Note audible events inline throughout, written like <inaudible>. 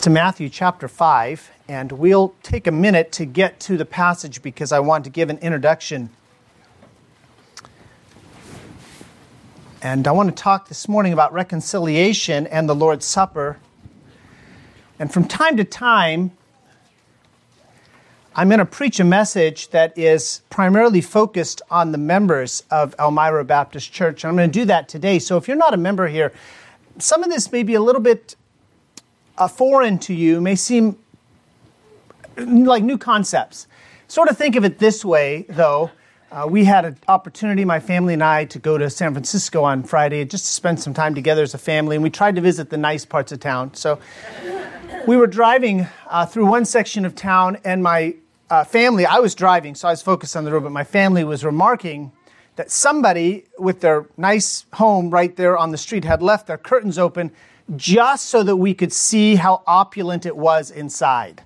to Matthew chapter 5, and we'll take a minute to get to the passage because I want to give an introduction. And I want to talk this morning about reconciliation and the Lord's Supper. And from time to time, I'm going to preach a message that is primarily focused on the members of Elmira Baptist Church. And I'm going to do that today. So if you're not a member here, some of this may be a little bit uh, foreign to you, may seem like new concepts. Sort of think of it this way, though. Uh, we had an opportunity, my family and I, to go to San Francisco on Friday just to spend some time together as a family, and we tried to visit the nice parts of town. So we were driving uh, through one section of town, and my uh, family, I was driving, so I was focused on the road, but my family was remarking that somebody with their nice home right there on the street had left their curtains open just so that we could see how opulent it was inside.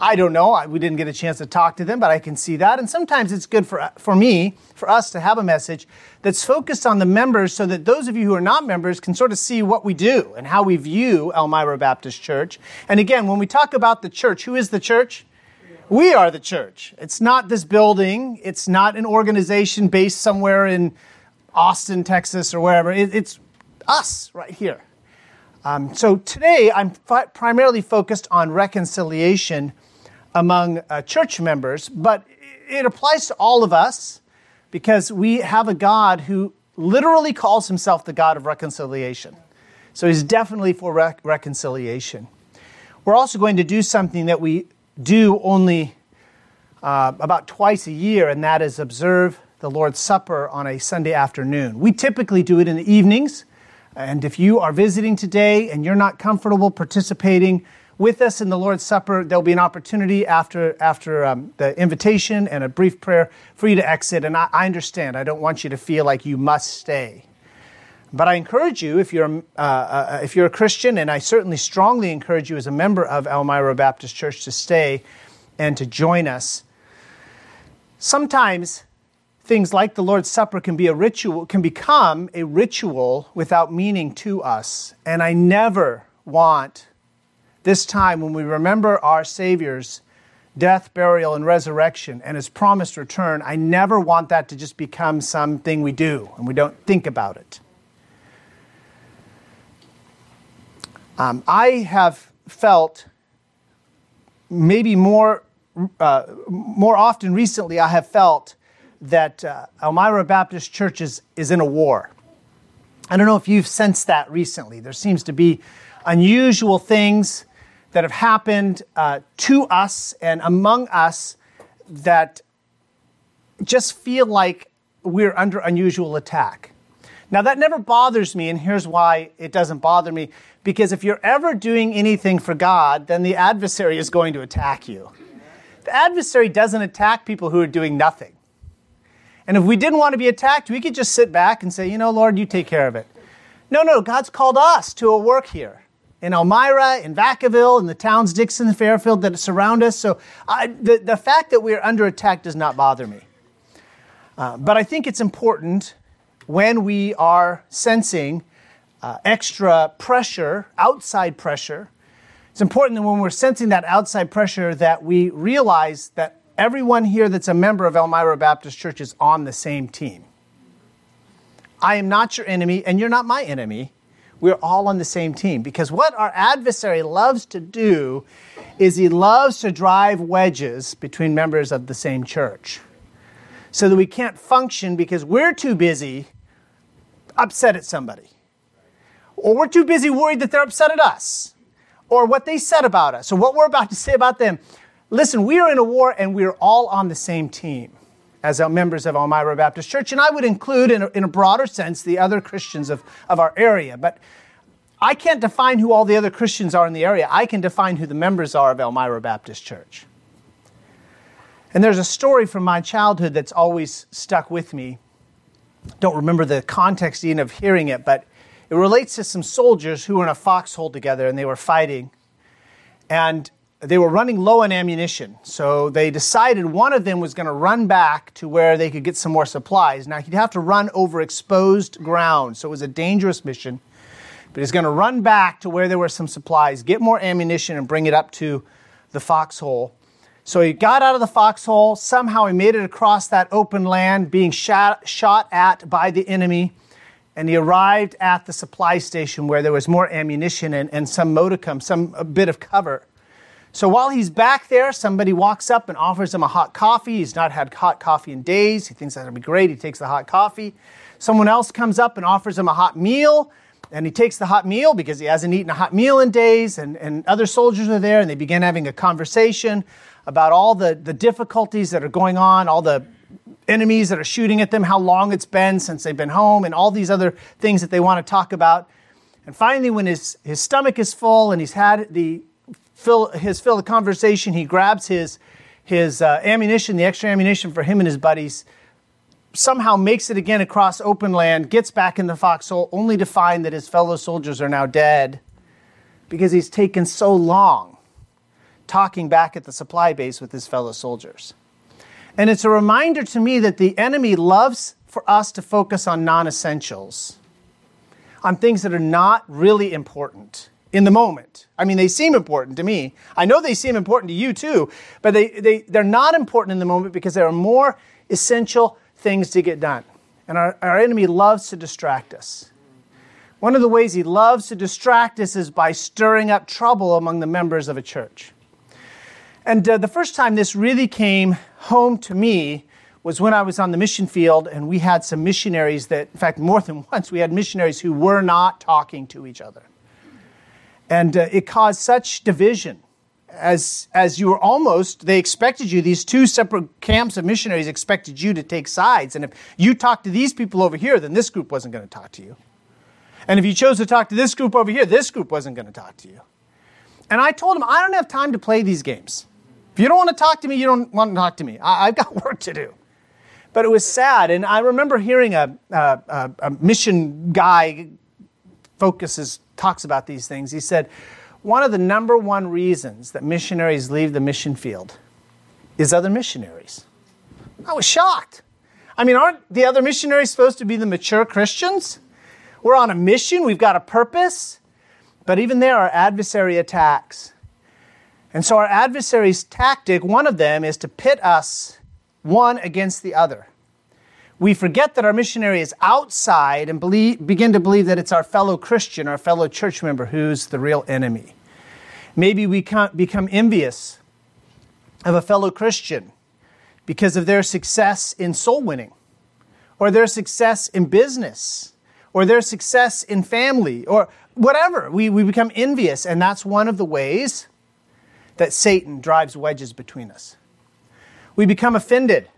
I don't know. We didn't get a chance to talk to them, but I can see that. And sometimes it's good for, for me, for us to have a message that's focused on the members so that those of you who are not members can sort of see what we do and how we view Elmira Baptist Church. And again, when we talk about the church, who is the church? We are the church. It's not this building, it's not an organization based somewhere in Austin, Texas, or wherever. It, it's us right here. Um, so today I'm fi- primarily focused on reconciliation among uh, church members, but it applies to all of us because we have a God who literally calls himself the God of reconciliation. So he's definitely for rec- reconciliation. We're also going to do something that we do only uh, about twice a year, and that is observe the Lord's Supper on a Sunday afternoon. We typically do it in the evenings, and if you are visiting today and you're not comfortable participating with us in the Lord's Supper, there'll be an opportunity after, after um, the invitation and a brief prayer for you to exit. And I, I, understand, I don't want you to feel like you must stay. But I encourage you, if you're, uh, uh, if you're a Christian, and I certainly strongly encourage you as a member of Elmira Baptist Church to stay and to join us. Sometimes things like the Lord's Supper can be a ritual, can become a ritual without meaning to us. And I never want this time when we remember our Savior's death, burial, and resurrection and his promised return, I never want that to just become something we do and we don't think about it. Um, I have felt maybe more, uh, more often recently, I have felt that uh, Elmira Baptist Church is, is in a war. I don't know if you've sensed that recently. There seems to be unusual things that have happened uh, to us and among us that just feel like we're under unusual attack. Now, that never bothers me, and here's why it doesn't bother me. Because if you're ever doing anything for God, then the adversary is going to attack you. The adversary doesn't attack people who are doing nothing. And if we didn't want to be attacked, we could just sit back and say, you know, Lord, you take care of it. No, no, God's called us to a work here in Elmira, in Vacaville, in the towns Dixon and Fairfield that surround us. So I, the, the fact that we're under attack does not bother me. Uh, but I think it's important when we are sensing uh, extra pressure, outside pressure, it's important that when we're sensing that outside pressure that we realize that everyone here that's a member of Elmira Baptist Church is on the same team. I am not your enemy, and you're not my enemy. We're all on the same team because what our adversary loves to do is he loves to drive wedges between members of the same church so that we can't function because we're too busy upset at somebody. Or we're too busy worried that they're upset at us or what they said about us or what we're about to say about them. Listen, we are in a war and we are all on the same team as members of Elmira Baptist Church. And I would include, in a, in a broader sense, the other Christians of, of our area. But I can't define who all the other Christians are in the area. I can define who the members are of Elmira Baptist Church. And there's a story from my childhood that's always stuck with me. Don't remember the context even of hearing it, but it relates to some soldiers who were in a foxhole together and they were fighting. And they were running low on ammunition. So they decided one of them was going to run back to where they could get some more supplies. Now, he'd have to run over exposed ground, so it was a dangerous mission. But he's going to run back to where there were some supplies, get more ammunition, and bring it up to the foxhole. So he got out of the foxhole. Somehow he made it across that open land, being shot, shot at by the enemy. And he arrived at the supply station where there was more ammunition and, and some modicum, some a bit of cover. So while he's back there, somebody walks up and offers him a hot coffee. He's not had hot coffee in days. He thinks that'll be great. He takes the hot coffee. Someone else comes up and offers him a hot meal. And he takes the hot meal because he hasn't eaten a hot meal in days. And, and other soldiers are there and they begin having a conversation about all the, the difficulties that are going on, all the enemies that are shooting at them, how long it's been since they've been home, and all these other things that they want to talk about. And finally, when his, his stomach is full and he's had the fill, his fill of conversation, he grabs his, his uh, ammunition, the extra ammunition for him and his buddies, somehow makes it again across open land, gets back in the foxhole, only to find that his fellow soldiers are now dead because he's taken so long talking back at the supply base with his fellow soldiers. And it's a reminder to me that the enemy loves for us to focus on non essentials, on things that are not really important in the moment. I mean, they seem important to me. I know they seem important to you too, but they, they, they're not important in the moment because there are more essential things to get done. And our, our enemy loves to distract us. One of the ways he loves to distract us is by stirring up trouble among the members of a church. And uh, the first time this really came home to me was when I was on the mission field and we had some missionaries that, in fact, more than <laughs> once, we had missionaries who were not talking to each other. And uh, it caused such division as, as you were almost, they expected you, these two separate camps of missionaries expected you to take sides. And if you talked to these people over here, then this group wasn't going to talk to you. And if you chose to talk to this group over here, this group wasn't going to talk to you. And I told them, I don't have time to play these games. If you don't want to talk to me, you don't want to talk to me. I, have got <laughs> work to do. But it was sad. And I remember hearing a, a, a mission guy focuses, talks about these things. He said, one of the number one reasons that missionaries leave the mission field is other missionaries. I was shocked. I mean, aren't the other missionaries supposed to be the mature Christians? We're on a mission, we've got a purpose. But even there are adversary attacks. And so, our adversary's tactic, one of them, is to pit us one against the other. We forget that our missionary is outside and believe, begin to believe that it's our fellow Christian, our fellow church member, who's the real enemy. Maybe we become envious of a fellow Christian because of their success in soul winning, or their success in business, or their success in family, or whatever. We, we become envious, and that's one of the ways that Satan drives wedges between us. We become offended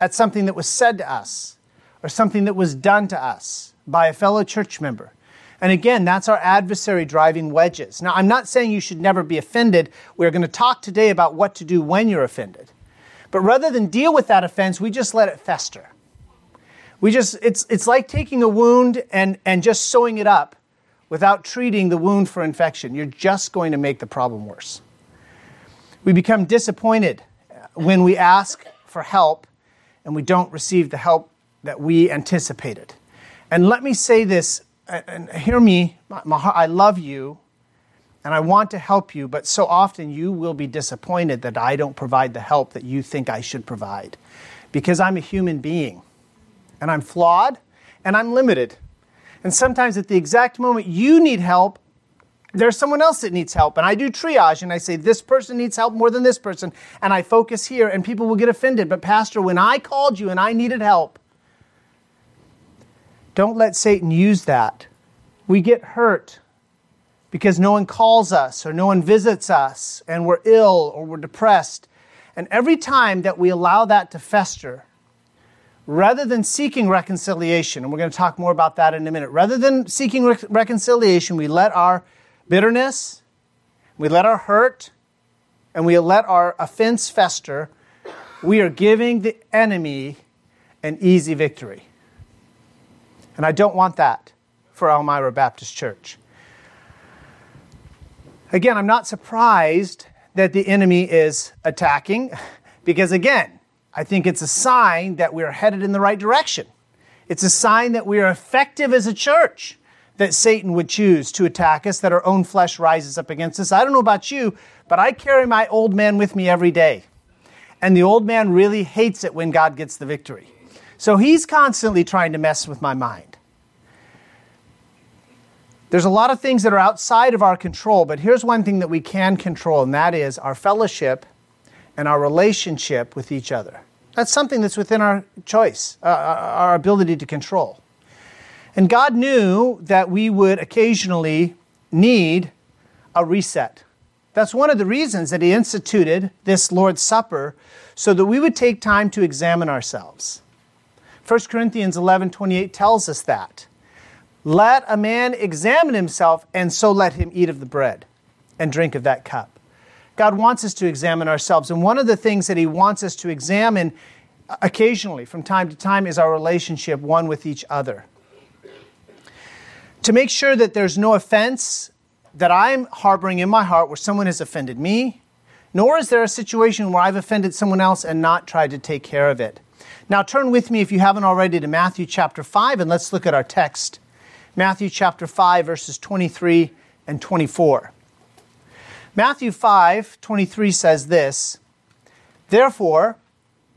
at something that was said to us or something that was done to us by a fellow church member. And again, that's our adversary driving wedges. Now, I'm not saying you should never be offended. We're going to talk today about what to do when you're offended. But rather than deal with that offense, we just let it fester. We just, it's, it's like taking a wound and, and just sewing it up without treating the wound for infection. You're just going to make the problem worse. We become disappointed when we ask for help and we don't receive the help that we anticipated. And let me say this, and hear me, I love you and I want to help you, but so often you will be disappointed that I don't provide the help that you think I should provide because I'm a human being and I'm flawed and I'm limited. And sometimes at the exact moment you need help, there's someone else that needs help. And I do triage and I say, this person needs help more than this person. And I focus here, and people will get offended. But, Pastor, when I called you and I needed help, don't let Satan use that. We get hurt because no one calls us or no one visits us and we're ill or we're depressed. And every time that we allow that to fester, rather than seeking reconciliation, and we're going to talk more about that in a minute, rather than seeking re- reconciliation, we let our bitterness, we let our hurt, and we let our offense fester, we are giving the enemy an easy victory. And I don't want that for Elmira Baptist Church. Again, I'm not surprised that the enemy is attacking because, again, I think it's a sign that we're headed in the right direction. It's a sign that we are effective as a church that Satan would choose to attack us, that our own flesh rises up against us. I don't know about you, but I carry my old man with me every day. And the old man really hates it when God gets the victory. So he's constantly trying to mess with my mind. There's a lot of things that are outside of our control, but here's one thing that we can control, and that is our fellowship and our relationship with each other. That's something that's within our choice, uh, our ability to control. And God knew that we would occasionally need a reset. That's one of the reasons that He instituted this Lord's Supper so that we would take time to examine ourselves. 1 Corinthians 11 28 tells us that. Let a man examine himself, and so let him eat of the bread and drink of that cup. God wants us to examine ourselves. And one of the things that He wants us to examine occasionally, from time to time, is our relationship one with each other to make sure that there's no offense that I'm harboring in my heart where someone has offended me, nor is there a situation where I've offended someone else and not tried to take care of it. Now, turn with me, if you haven't already, to Matthew chapter 5, and let's look at our text. Matthew chapter 5, verses 23 and 24. Matthew 5, 23 says this Therefore,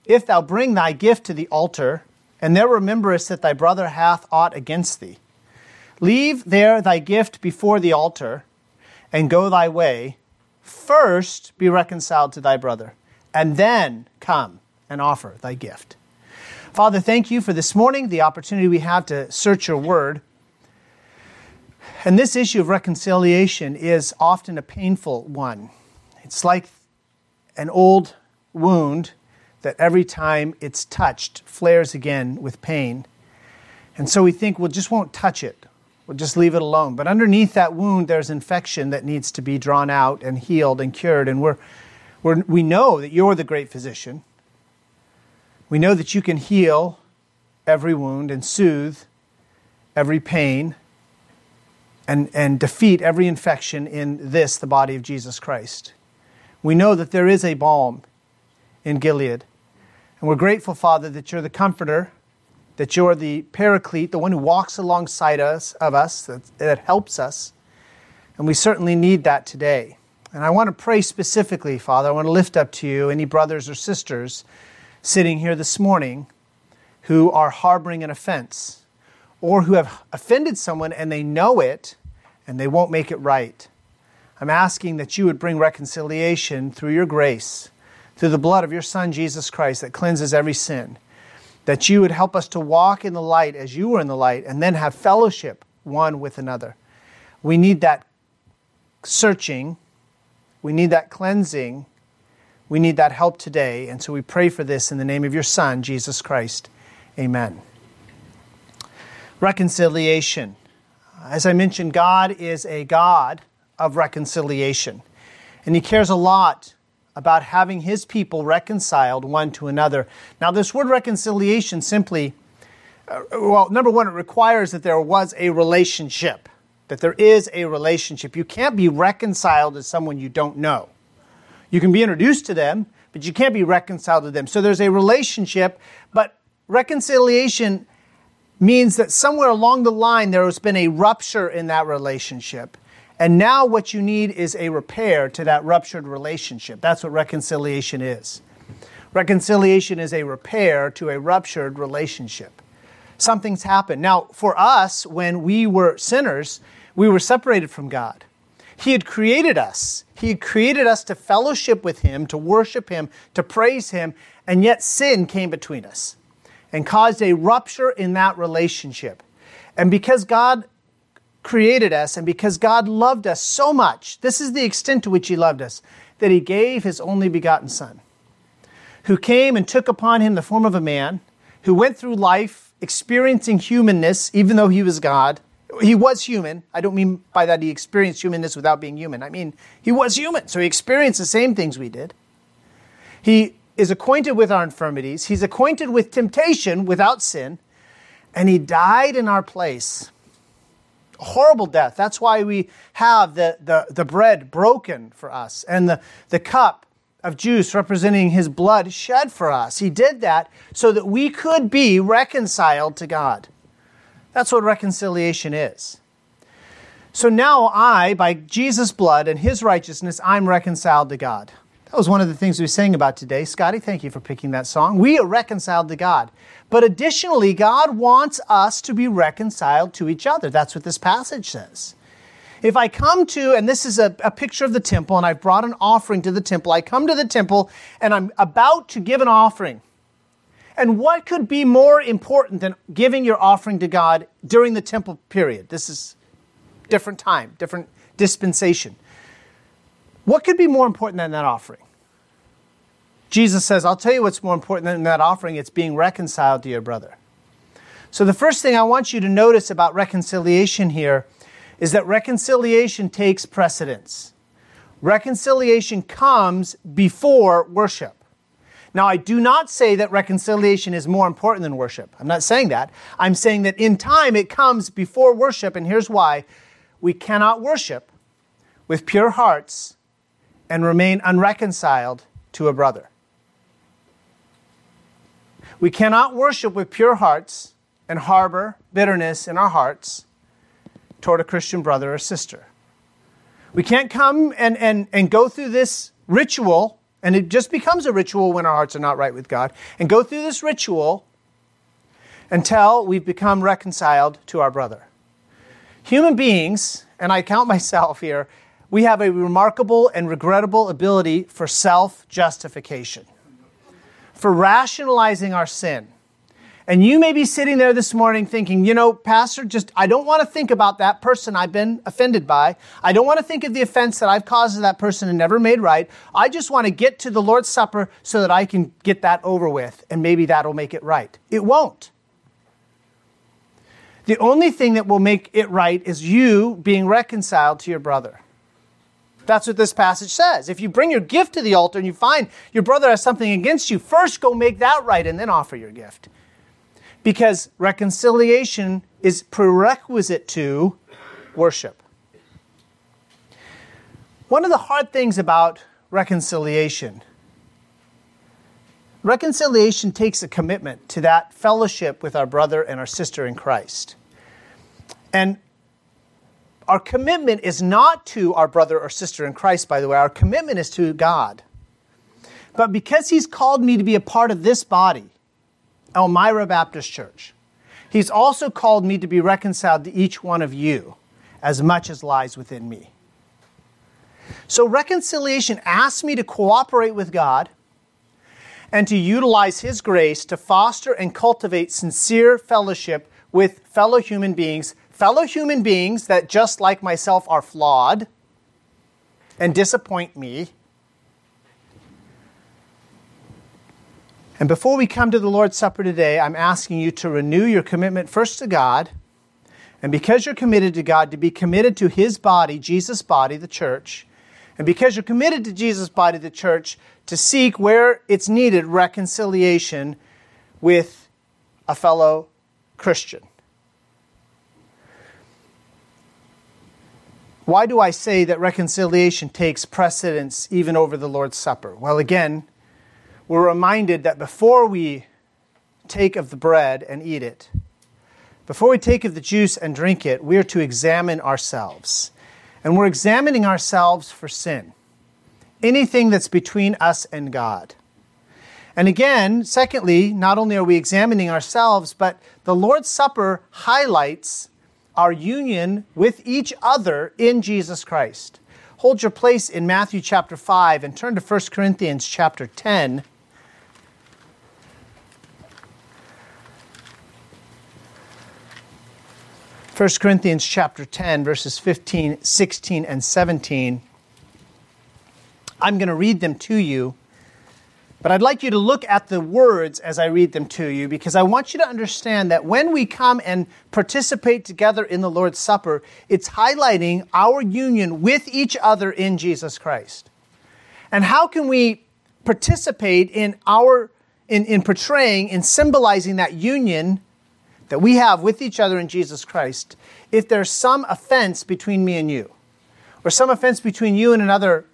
if thou bring thy gift to the altar, and there rememberest that thy brother hath aught against thee, Leave there thy gift before the altar and go thy way. First be reconciled to thy brother, and then come and offer thy gift. Father, thank you for this morning, the opportunity we have to search your word. And this issue of reconciliation is often a painful one. It's like an old wound that every time it's touched flares again with pain. And so we think, well, just won't touch it. We'll just leave it alone. But underneath that wound, there's infection that needs to be drawn out and healed and cured. And we're, we're, we know that you're the great physician. We know that you can heal every wound and soothe every pain and, and defeat every infection in this, the body of Jesus Christ. We know that there is a balm in Gilead. And we're grateful, Father, that you're the comforter that you're the paraclete, the one who walks alongside us of us, that, that helps us. And we certainly need that today. And I want to pray specifically, Father. I want to lift up to you any brothers or sisters sitting here this morning who are harboring an offense or who have offended someone and they know it and they won't make it right. I'm asking that you would bring reconciliation through your grace, through the blood of your Son, Jesus Christ, that cleanses every sin that you would help us to walk in the light as you were in the light and then have fellowship one with another. We need that searching, we need that cleansing, we need that help today. And so we pray for this in the name of your Son, Jesus Christ. Amen. Reconciliation. As I mentioned, God is a God of reconciliation, and He cares a lot about having his people reconciled one to another. Now, this word reconciliation simply, uh, well, number one, it requires that there was a relationship, that there is a relationship. You can't be reconciled to someone you don't know. You can be introduced to them, but you can't be reconciled to them. So there's a relationship, but reconciliation means that somewhere along the line there has been a rupture in that relationship. And now what you need is a repair to that ruptured relationship. That's what reconciliation is. Reconciliation is a repair to a ruptured relationship. Something's happened. Now, for us, when we were sinners, we were separated from God. He had created us. He had created us to fellowship with Him, to worship Him, to praise Him, and yet sin came between us and caused a rupture in that relationship. And because God created us and because God loved us so much, this is the extent to which He loved us, that He gave His only begotten Son, who came and took upon Him the form of a man, who went through life experiencing humanness, even though He was God. He was human. I don't mean by that He experienced humanness without being human. I mean, He was human, so He experienced the same things we did. He is acquainted with our infirmities, He's acquainted with temptation without sin, and He died in our place horrible death. That's why we have the, the, the bread broken for us and the, the cup of juice representing his blood shed for us. He did that so that we could be reconciled to God. That's what reconciliation is. So now I, by Jesus' blood and his righteousness, I'm reconciled to God. That was one of the things we sang about today. Scotty, thank you for picking that song. We are reconciled to God. But additionally, God wants us to be reconciled to each other. That's what this passage says. If I come to, and this is a, a picture of the temple, and I've brought an offering to the temple, I come to the temple and I'm about to give an offering. And what could be more important than giving your offering to God during the temple period? This is different time, different dispensation. What could be more important than that offering? Jesus says, I'll tell you what's more important than that offering it's being reconciled to your brother. So, the first thing I want you to notice about reconciliation here is that reconciliation takes precedence. Reconciliation comes before worship. Now, I do not say that reconciliation is more important than worship. I'm not saying that. I'm saying that in time it comes before worship, and here's why. We cannot worship with pure hearts and remain unreconciled to a brother. We cannot worship with pure hearts and harbor bitterness in our hearts toward a Christian brother or sister. We can't come and, and, and go through this ritual, and it just becomes a ritual when our hearts are not right with God, and go through this ritual until we've become reconciled to our brother. Human beings, and I count <laughs> myself here, we have a remarkable and regrettable ability for self justification, for rationalizing our sin. And you may be sitting there this morning thinking, you know, Pastor, just, I don't want to think about that person I've been offended by. I don't want to think of the offense that I've caused to that person and never made right. I just want to get to the Lord's Supper so that I can get that over with, and maybe that'll make it right. It won't. The only thing that will make it right is you being reconciled to your brother. That's what this passage says. If you bring your gift to the altar and you find your brother has something against you, first go make that right and then offer your gift. Because reconciliation is prerequisite to worship. One of the hard things about reconciliation reconciliation takes a commitment to that fellowship with our brother and our sister in Christ. And our commitment is not to our brother or sister in Christ, by the way. Our commitment is to God. But because He's called me to be a part of this body, Elmira Baptist Church, He's also called me to be reconciled to each one of you as much as lies within me. So, reconciliation asks me to cooperate with God and to utilize His grace to foster and cultivate sincere fellowship with fellow human beings fellow human beings that, just like myself, are flawed and disappoint me. And before we come to the Lord's Supper today, I'm asking you to renew your commitment first to God. And because you're committed to God, to be committed to His body, Jesus' body, the church. And because you're committed to Jesus' body, the church, to seek where it's needed reconciliation with a fellow Christian. Why do I say that reconciliation takes precedence even over the Lord's Supper? Well, again, we're reminded that before we take of the bread and eat it, before we take of the juice and drink it, we are to examine ourselves. And we're examining ourselves for sin, anything that's between us and God. And again, secondly, not only are we examining ourselves, but the Lord's Supper highlights our union with each other in Jesus Christ. Hold your place in Matthew chapter 5 and turn to 1 Corinthians chapter 10. First Corinthians chapter 10, verses 15, 16, and 17. I'm going to read them to you but I'd like you to look at the words as I read them to you because I want you to understand that when we come and participate together in the Lord's Supper, it's highlighting our union with each other in Jesus Christ. And how can we participate in our in, in portraying and symbolizing that union that we have with each other in Jesus Christ if there's some offense between me and you, or some offense between you and another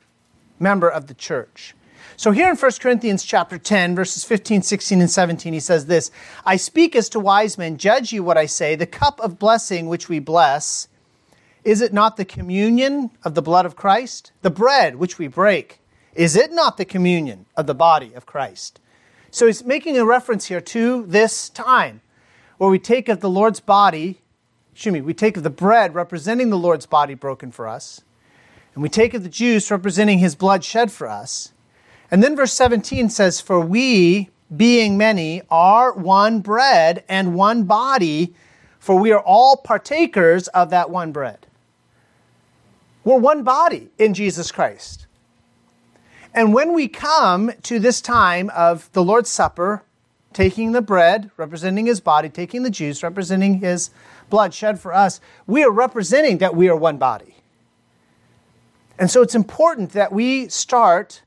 member of the church? So here in 1 Corinthians chapter 10, verses 15, 16, and 17, he says this I speak as to wise men, judge you what I say. The cup of blessing which we bless, Is it not the communion of the blood of Christ? The bread which we break, is it not the communion of the body of Christ? So he's making a reference here to this time where we take of the Lord's body, excuse me, we take of the bread representing the Lord's body broken for us, and we take of the juice representing his blood shed for us. And then verse 17 says, For we, being many, are one bread and one body, for we are all partakers of that one bread. We're one body in Jesus Christ. And when we come to this time of the Lord's Supper, taking the bread, representing his body, taking the juice, representing his blood shed for us, we are representing that we are one body. And so it's important that we start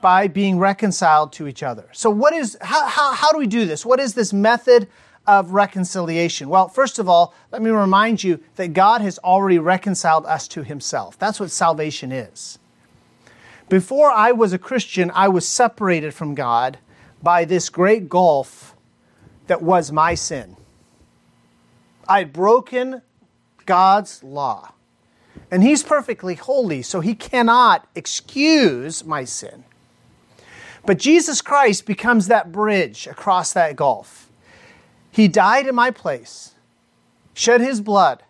by being reconciled to each other. So, what is, how, how, how do we do this? What is this method of reconciliation? Well, first of all, let me remind you that God has already reconciled us to himself. That's what salvation is. Before I was a Christian, I was separated from God by this great gulf that was my sin. I had broken God's law. And He's perfectly holy, so He cannot excuse my sin. But Jesus Christ becomes that bridge across that gulf. He died in my place, shed His blood,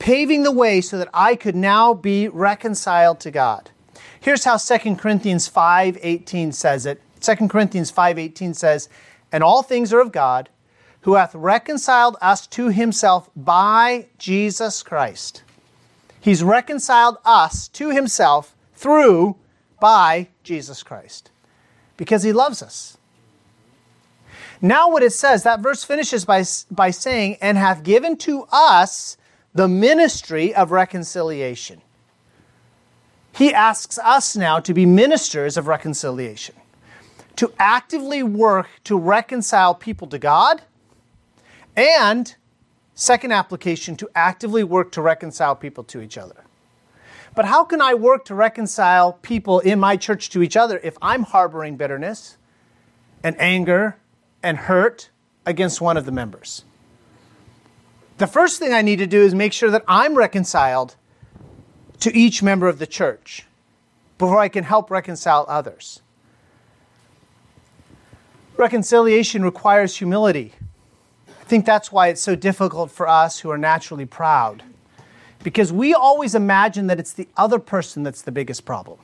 paving the way so that I could now be reconciled to God. Here's how 2 Corinthians 5:18 says it. 2 Corinthians 5:18 says, "And all things are of God, who hath reconciled us to himself by Jesus Christ." He's reconciled us to himself through by Jesus Christ because he loves us. Now, what it says, that verse finishes by, by saying, and hath given to us the ministry of reconciliation. He asks us now to be ministers of reconciliation, to actively work to reconcile people to God, and, second application, to actively work to reconcile people to each other. But how can I work to reconcile people in my church to each other if I'm harboring bitterness and anger and hurt against one of the members? The first thing I need to do is make sure that I'm reconciled to each member of the church before I can help reconcile others. Reconciliation requires humility. I think that's why it's so difficult for us who are naturally proud. Because we always imagine that it's the other person that's the biggest problem.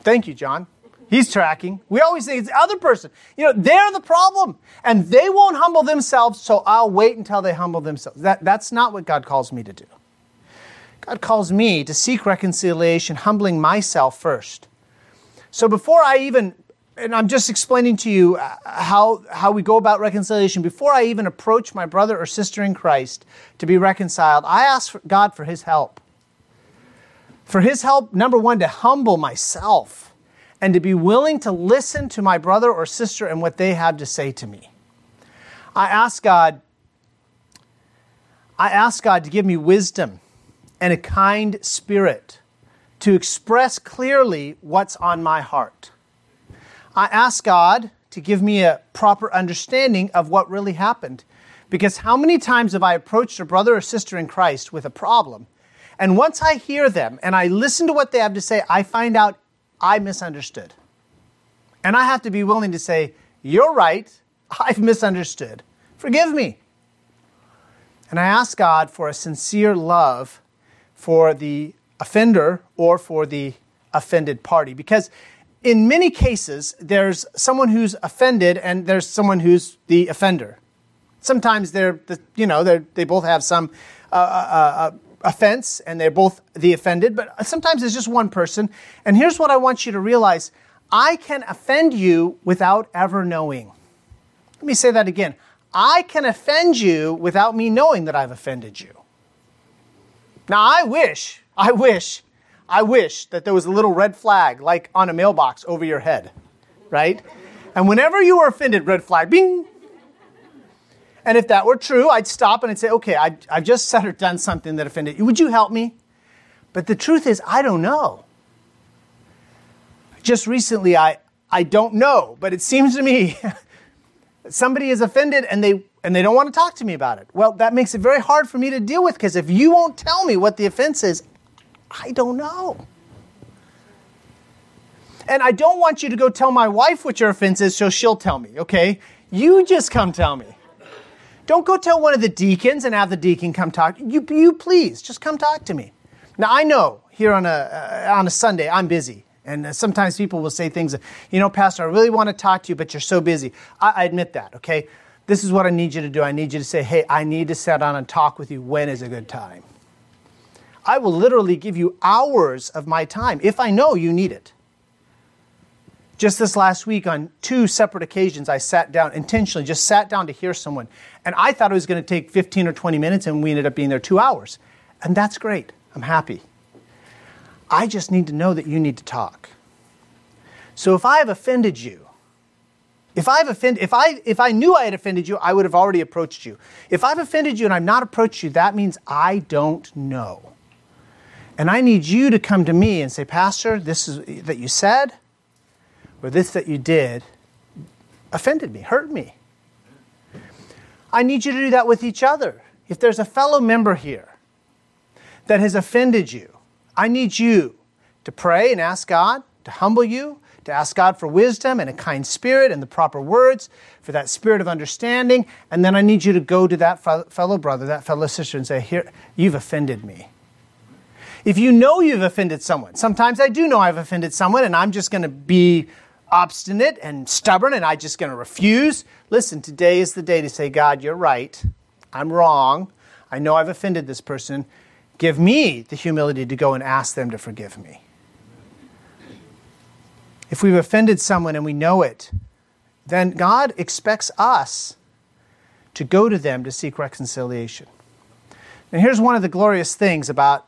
Thank you, John. He's tracking. We always think it's the other person. You know, they're the problem. And they won't humble themselves, so I'll wait until they humble themselves. That, that's not what God calls me to do. God calls me to seek reconciliation, humbling myself first. So before I even, and I'm just explaining to you uh, how, how we go about reconciliation, before I even approach my brother or sister in Christ to be reconciled, I ask God for his help. For his help, number one, to humble myself and to be willing to listen to my brother or sister and what they have to say to me. I ask God, I ask God to give me wisdom and a kind spirit to express clearly what's on my heart. I ask God to give me a proper understanding of what really happened. Because how many times have I approached a brother or sister in Christ with a problem, and once I hear them and I listen to what they have to say, I find out I misunderstood. And I have to be willing to say, You're right, I've misunderstood. Forgive me. And I ask God for a sincere love for the offender or for the offended party. Because in many cases, there's someone who's offended and there's someone who's the offender. Sometimes they're, the, you know, they're, they both have some uh, uh, uh, offense and they're both the offended, but sometimes it's just one person. And here's what I want you to realize I can offend you without ever knowing. Let me say that again. I can offend you without me knowing that I've offended you. Now, I wish, I wish, I wish that there was a little red flag like on a mailbox over your head, right? And whenever you were offended, red flag, bing. And if that were true, I'd stop and I'd say, okay, I, I've just said or done something that offended you. Would you help me? But the truth is, I don't know. Just recently, I, I don't know, but it seems to me that <laughs> somebody is offended and they and they don't want to talk to me about it. Well, that makes it very hard for me to deal with because if you won't tell me what the offense is, I don't know. And I don't want you to go tell my wife what your offense is so she'll tell me, okay? You just come tell me. Don't go tell one of the deacons and have the deacon come talk. You, you please, just come talk to me. Now, I know here on a, uh, on a Sunday, I'm busy. And uh, sometimes people will say things, you know, Pastor, I really want to talk to you, but you're so busy. I, I admit that, okay? This is what I need you to do. I need you to say, hey, I need to sit down and talk with you. When is a good time? I will literally give you hours of my time if I know you need it. Just this last week, on two separate occasions, I sat down intentionally, just sat down to hear someone. And I thought it was going to take 15 or 20 minutes, and we ended up being there two hours. And that's great. I'm happy. I just need to know that you need to talk. So if I have offended you, if I've offended, if I if I knew I had offended you, I would have already approached you. If I've offended you and I've not approached you, that means I don't know. And I need you to come to me and say, Pastor, this is that you said, or this that you did offended me, hurt me. I need you to do that with each other. If there's a fellow member here that has offended you, I need you to pray and ask God to humble you, to ask God for wisdom and a kind spirit and the proper words, for that spirit of understanding. And then I need you to go to that fellow brother, that fellow sister, and say, Here, you've offended me. If you know you've offended someone, sometimes I do know I've offended someone, and I'm just going to be obstinate and stubborn and I'm just going to refuse. Listen, today is the day to say, God, you're right. I'm wrong. I know I've offended this person. Give me the humility to go and ask them to forgive me. If we've offended someone and we know it, then God expects us to go to them to seek reconciliation. And here's one of the glorious things about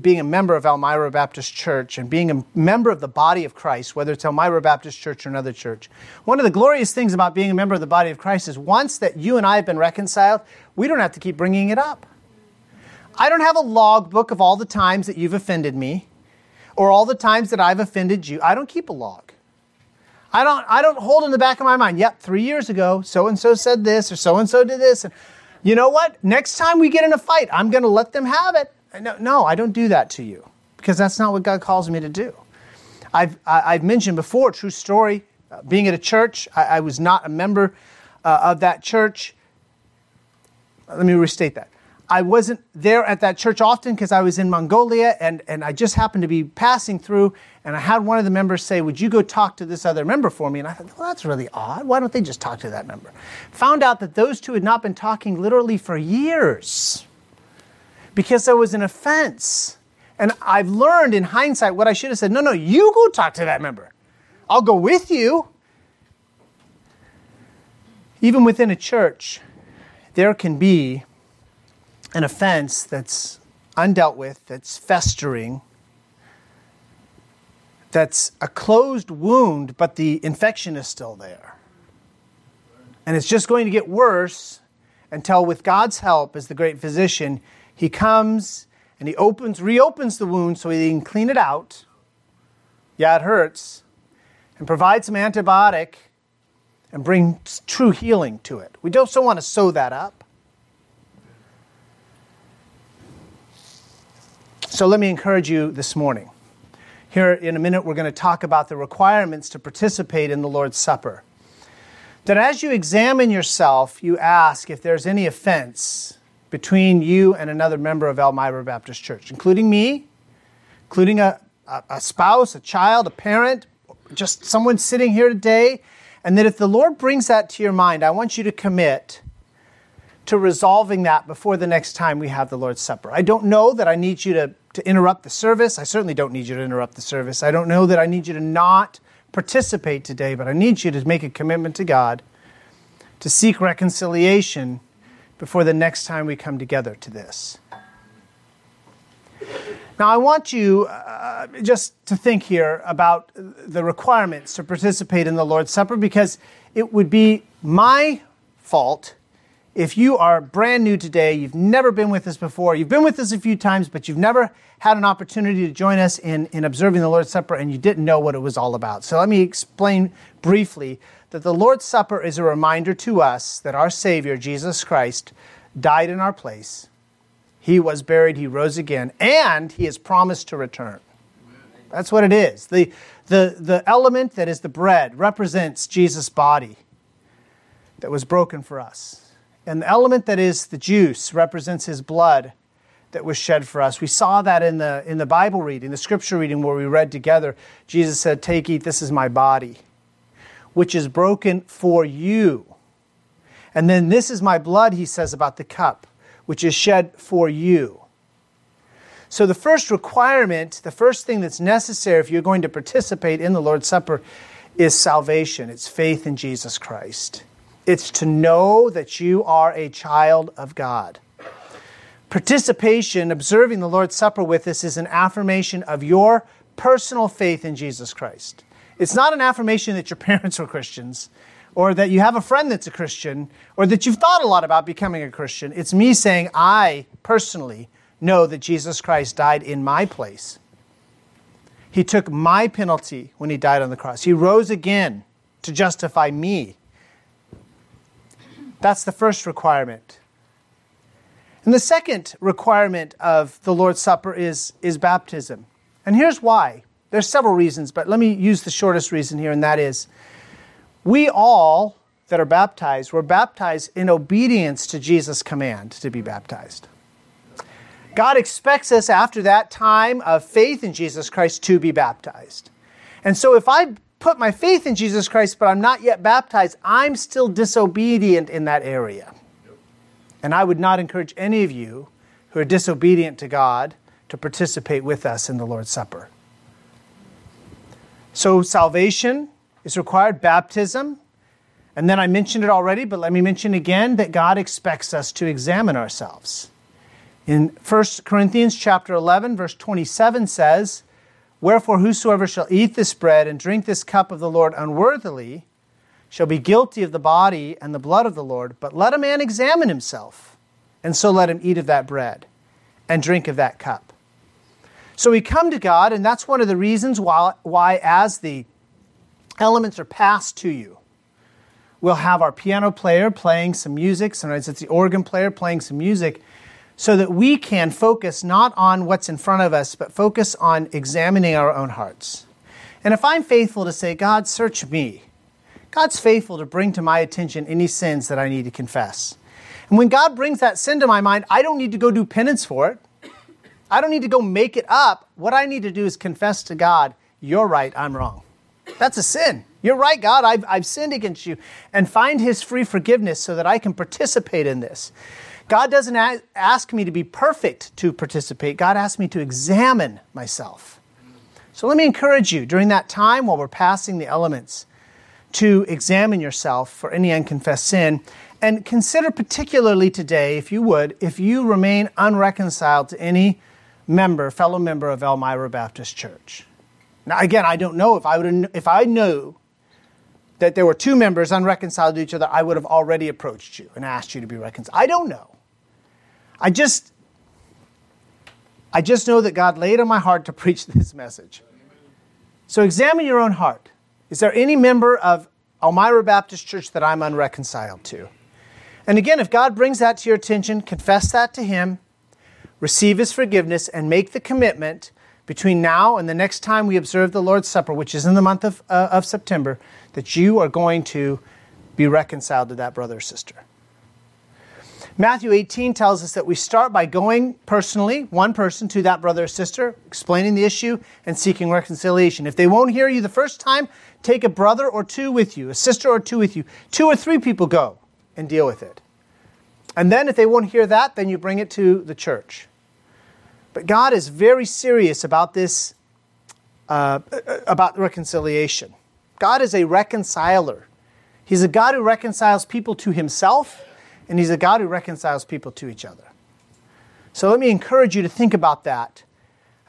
being a member of Elmira Baptist Church and being a member of the body of Christ, whether it's Elmira Baptist Church or another church, one of the glorious things about being a member of the body of Christ is once that you and I have been reconciled, we don't have to keep bringing it up. I don't have a logbook of all the times that you've offended me or all the times that I've offended you. I don't keep a log. I don't, I don't hold in the back of my mind, yep, three years ago, so and so said this or so and so did this. And you know what? Next time we get in a fight, I'm going to let them have it. No, no, I don't do that to you because that's not what God calls me to do. I've, I've mentioned before, true story, uh, being at a church, I, I was not a member uh, of that church. Let me restate that. I wasn't there at that church often because I was in Mongolia and, and I just happened to be passing through and I had one of the members say, Would you go talk to this other member for me? And I thought, Well, that's really odd. Why don't they just talk to that member? Found out that those two had not been talking literally for years because there was an offense. And I've learned in hindsight what I should have said no, no, you go talk to that member. I'll go with you. Even within a church, there can be an offense that's undealt with, that's festering, that's a closed wound, but the infection is still there. And it's just going to get worse until, with God's help as the great physician, he comes and he opens, reopens the wound so he can clean it out. Yeah, it hurts. And provide some antibiotic and bring true healing to it. We don't so want to sew that up. So let me encourage you this morning. Here in a minute, we're going to talk about the requirements to participate in the Lord's Supper. That as you examine yourself, you ask if there's any offense between you and another member of Elmira Baptist Church, including me, including a, a, a spouse, a child, a parent, just someone sitting here today. And that if the Lord brings that to your mind, I want you to commit to resolving that before the next time we have the Lord's Supper. I don't know that I need you to, to interrupt the service. I certainly don't need you to interrupt the service. I don't know that I need you to not participate today, but I need you to make a commitment to God to seek reconciliation before the next time we come together to this. Now, I want you uh, just to think here about the requirements to participate in the Lord's Supper because it would be my fault if you are brand new today, you've never been with us before, you've been with us a few times, but you've never had an opportunity to join us in, in observing the Lord's Supper and you didn't know what it was all about. So let me explain briefly that the Lord's Supper is a reminder to us that our Savior, Jesus Christ, died in our place. He was buried, He rose again, and He has promised to return. That's what it is. The, the, the element that is the bread represents Jesus' body that was broken for us. And the element that is the juice represents his blood that was shed for us. We saw that in the, in the Bible reading, the scripture reading where we read together. Jesus said, Take, eat, this is my body, which is broken for you. And then this is my blood, he says about the cup, which is shed for you. So, the first requirement, the first thing that's necessary if you're going to participate in the Lord's Supper is salvation. It's faith in Jesus Christ. It's to know that you are a child of God. Participation, observing the Lord's Supper with us, is an affirmation of your personal faith in Jesus Christ. It's not an affirmation that your <laughs> parents were Christians, or that you have a friend that's a Christian, or that you've thought a lot about becoming a Christian. It's me saying, I personally know that Jesus Christ died in my place. He took my penalty when he died on the cross. He rose again to justify me. That's the first requirement. And the second requirement of the Lord's Supper is, is baptism. And here's why. There's several reasons, but let me use the shortest reason here, and that is we all that are baptized were baptized in obedience to Jesus' command to be baptized. God expects us after that time of faith in Jesus Christ to be baptized. And so if I put my faith in Jesus Christ, but I'm not yet baptized, I'm still disobedient in that area. And I would not encourage any of you who are disobedient to God to participate with us in the Lord's Supper. So, salvation is required, baptism. And then I mentioned it already, but let me mention again that God expects us to examine ourselves. In 1 Corinthians chapter 11 verse 27 says, Wherefore, whosoever shall eat this bread and drink this cup of the Lord unworthily shall be guilty of the body and the blood of the Lord. But let a man examine himself, and so let him eat of that bread and drink of that cup. So we come to God, and that's one of the reasons why, why as the elements are passed to you, we'll have our piano player playing some music. Sometimes it's the organ player playing some music so that we can focus not on what's in front of us, but focus on examining our own hearts. And if I'm faithful to say, God, search me, God's faithful to bring to my attention any sins that I need to confess. And when God brings that sin to my mind, I don't need to go do penance for it. I don't need to go make it up. What I need to do is confess to God, You're right, I'm wrong. That's a sin. You're right, God, I've, I've sinned against you. And find His free forgiveness so that I can participate in this. God doesn't ask me to be perfect to participate. God asks me to examine myself. So let me encourage you during that time while we're passing the elements to examine yourself for any unconfessed sin and consider particularly today, if you would, if you remain unreconciled to any member, fellow member of Elmira Baptist Church. Now, again, I don't know if I would if I knew that there were two members unreconciled to each other, I would have already approached you and asked you to be reconciled. I don't know. I just I just know that God laid on my heart to <laughs> preach this message. So examine your own heart. Is there any member of Elmira Baptist Church that I'm unreconciled to? And again, if God brings that to your attention, confess that to Him, receive His forgiveness, and make the commitment between now and the next time we observe the Lord's Supper, which is in the month of, uh, of September, that you are going to be reconciled to that brother or sister. Matthew 18 tells us that we start by going personally, one person, to that brother or sister, explaining the issue and seeking reconciliation. If they won't hear you the first time, take a brother or two with you, a sister or two with you. Two or three people go and deal with it. And then, if they won't hear that, then you bring it to the church. But God is very serious about this, uh, about reconciliation. God is a reconciler. He's a God who reconciles people to himself and He's a God who reconciles people to each other. So let me encourage you to think about that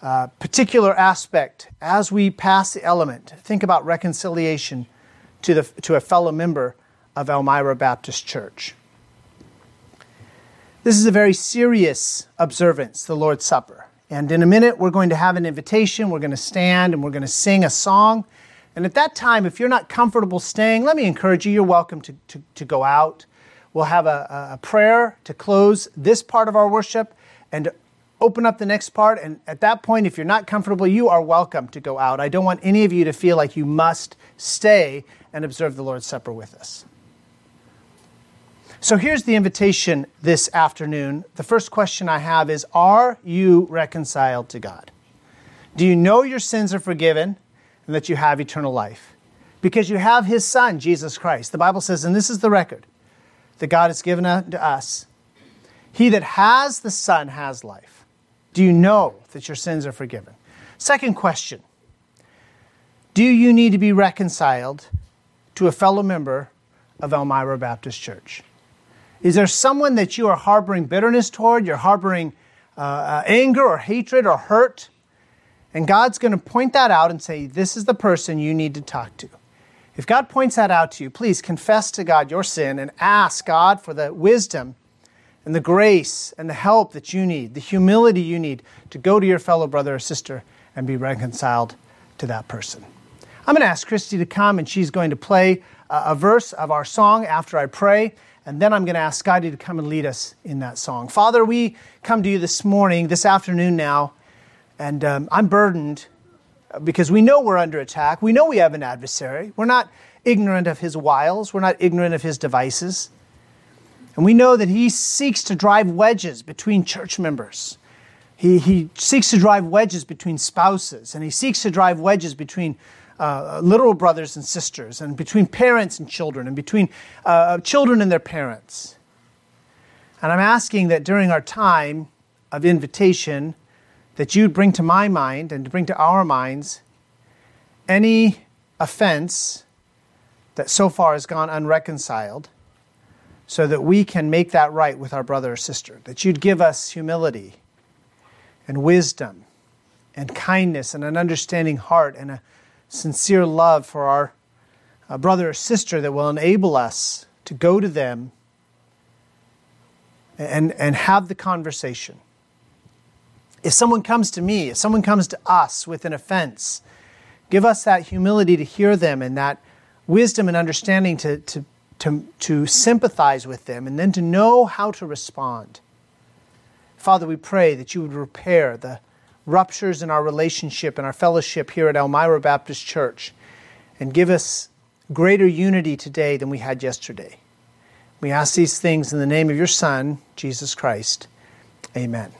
uh, particular aspect as we pass the element. Think about reconciliation to, the, to a fellow member of Elmira Baptist Church. This is a very serious observance, the Lord's Supper. And in a minute, we're going to have an invitation. We're going to stand and we're going to sing a song. And at that time, if you're not comfortable staying, let me encourage you, you're welcome to, to, to go out. We'll have a, a prayer to close this part of our worship and open up the next part. And at that point, if you're not comfortable, you are welcome to go out. I don't want any of you to feel like you must stay and observe the Lord's Supper with us. So here's the invitation this afternoon. The first question I have is Are you reconciled to God? Do you know your sins are forgiven and that you have eternal life? Because you have His Son, Jesus Christ. The Bible says, and this is the record that God has given to us He that has the Son has life. Do you know that your sins are forgiven? Second question Do you need to be reconciled to a fellow member of Elmira Baptist Church? Is there someone that you are harboring bitterness toward? You're harboring uh, uh, anger or hatred or hurt? And God's going to point that out and say, This is the person you need to talk to. If God points that out to you, please confess to God your sin and ask God for the wisdom and the grace and the help that you need, the humility you need to go to your fellow brother or sister and be reconciled to that person. I'm going to ask Christy to come and she's going to play a verse of our song after I pray. And then I'm going to ask Scotty to come and lead us in that song. Father, we come to you this morning, this afternoon now, and um, I'm burdened because we know we're under attack. We know we have an adversary. We're not ignorant of his wiles, we're not ignorant of his devices. And we know that he seeks to drive wedges between church members. He, he seeks to drive wedges between spouses, and he seeks to drive wedges between uh, literal brothers and sisters, and between parents and children, and between uh, children and their parents. And I'm asking that during our time of invitation, that you'd bring to my mind and to bring to our minds any offense that so far has gone unreconciled, so that we can make that right with our brother or sister. That you'd give us humility and wisdom and kindness and an understanding heart and a sincere love for our uh, brother or sister that will enable us to go to them and, and have the conversation. If someone comes to me, if someone comes to us with an offense, give us that humility to hear them and that wisdom and understanding to, to, to, to sympathize with them and then to know how to respond. Father, we pray that you would repair the ruptures in our relationship and our fellowship here at Elmira Baptist Church and give us greater unity today than we had yesterday. We ask these things in the name of your Son, Jesus Christ. Amen.